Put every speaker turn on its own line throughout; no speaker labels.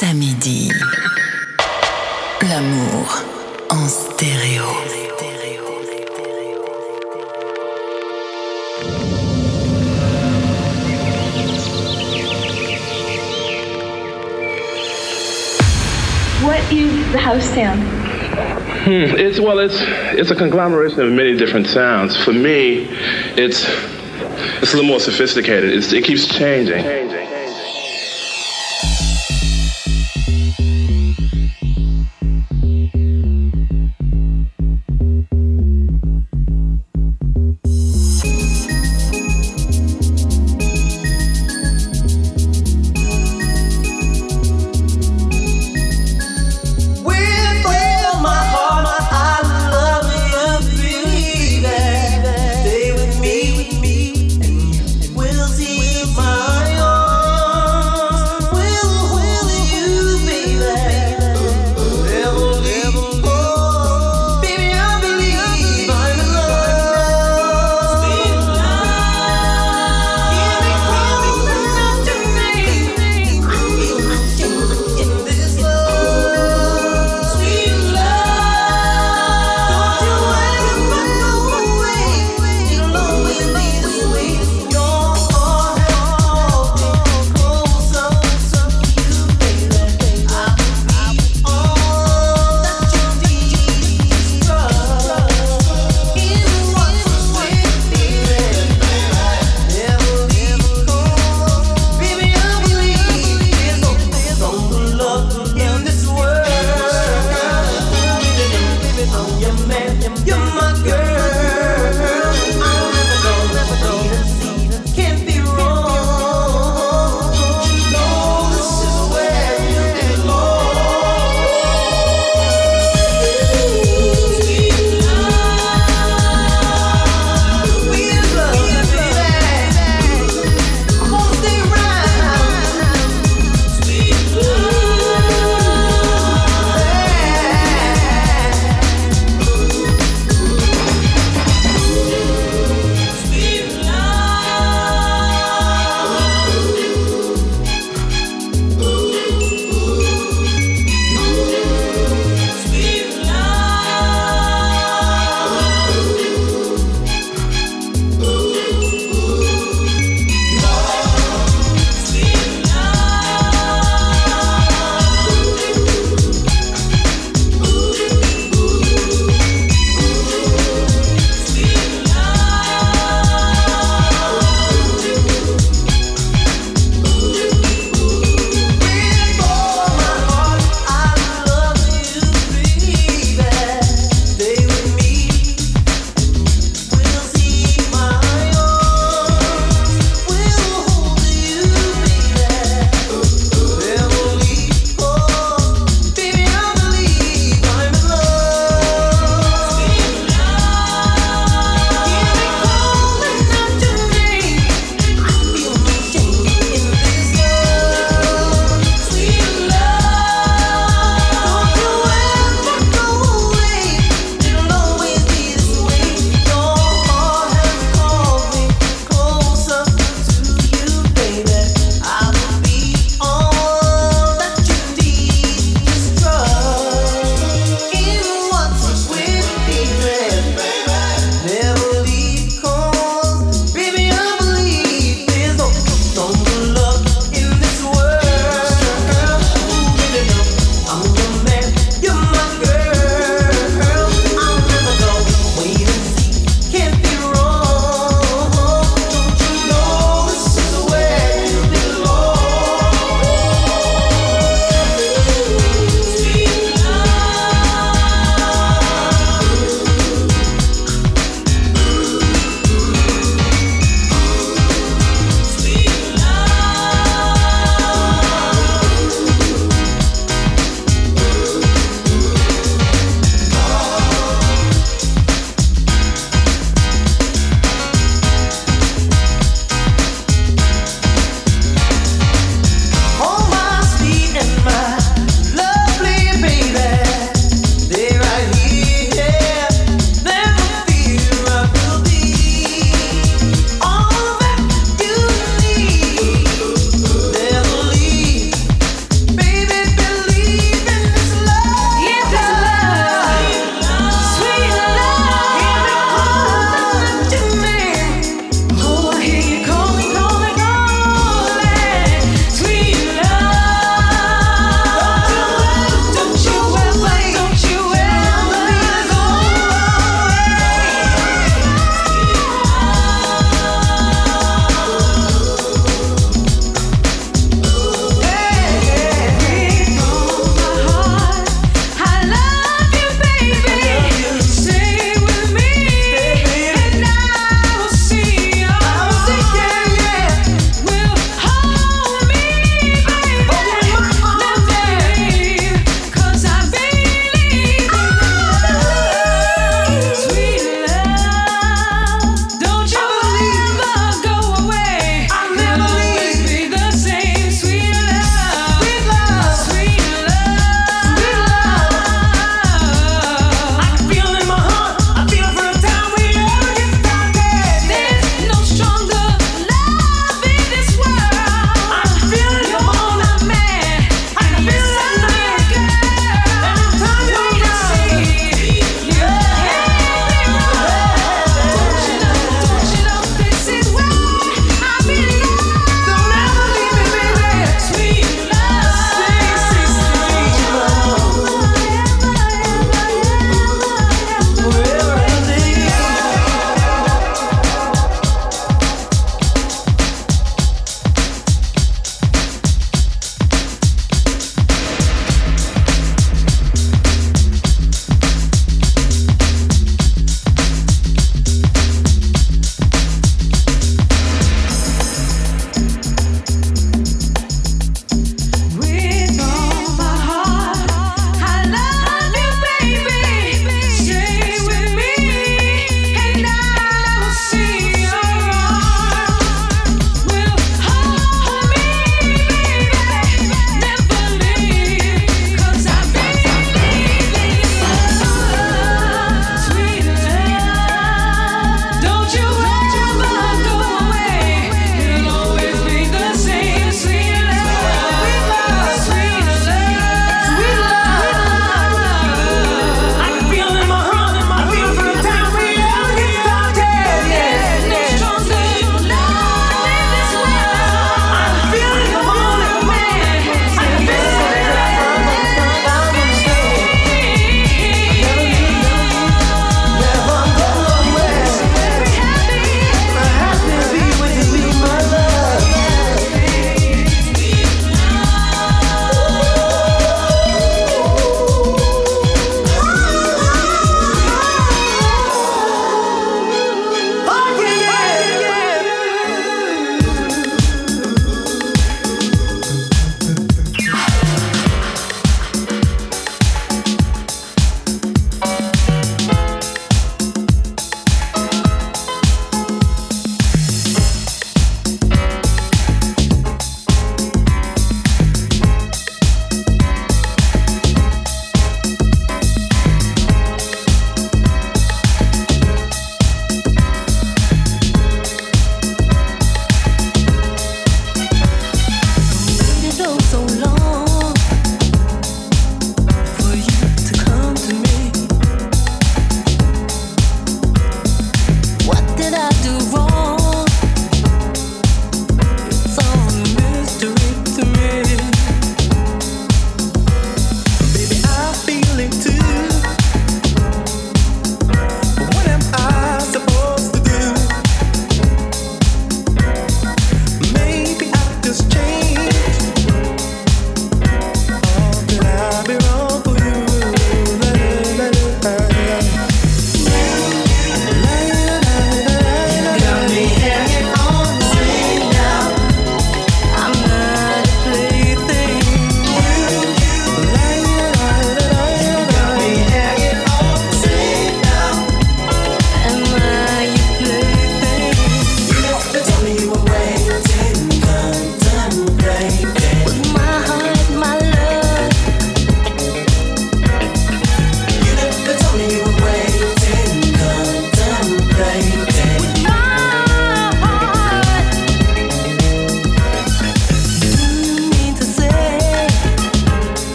Samedi. L'amour en stéréo.
What is the house sound?
Hmm, it's well, it's it's a conglomeration of many different sounds. For me, it's it's a little more sophisticated. It's, it keeps changing.
With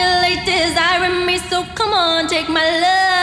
manipulate, desiring me. So come on,
take my love.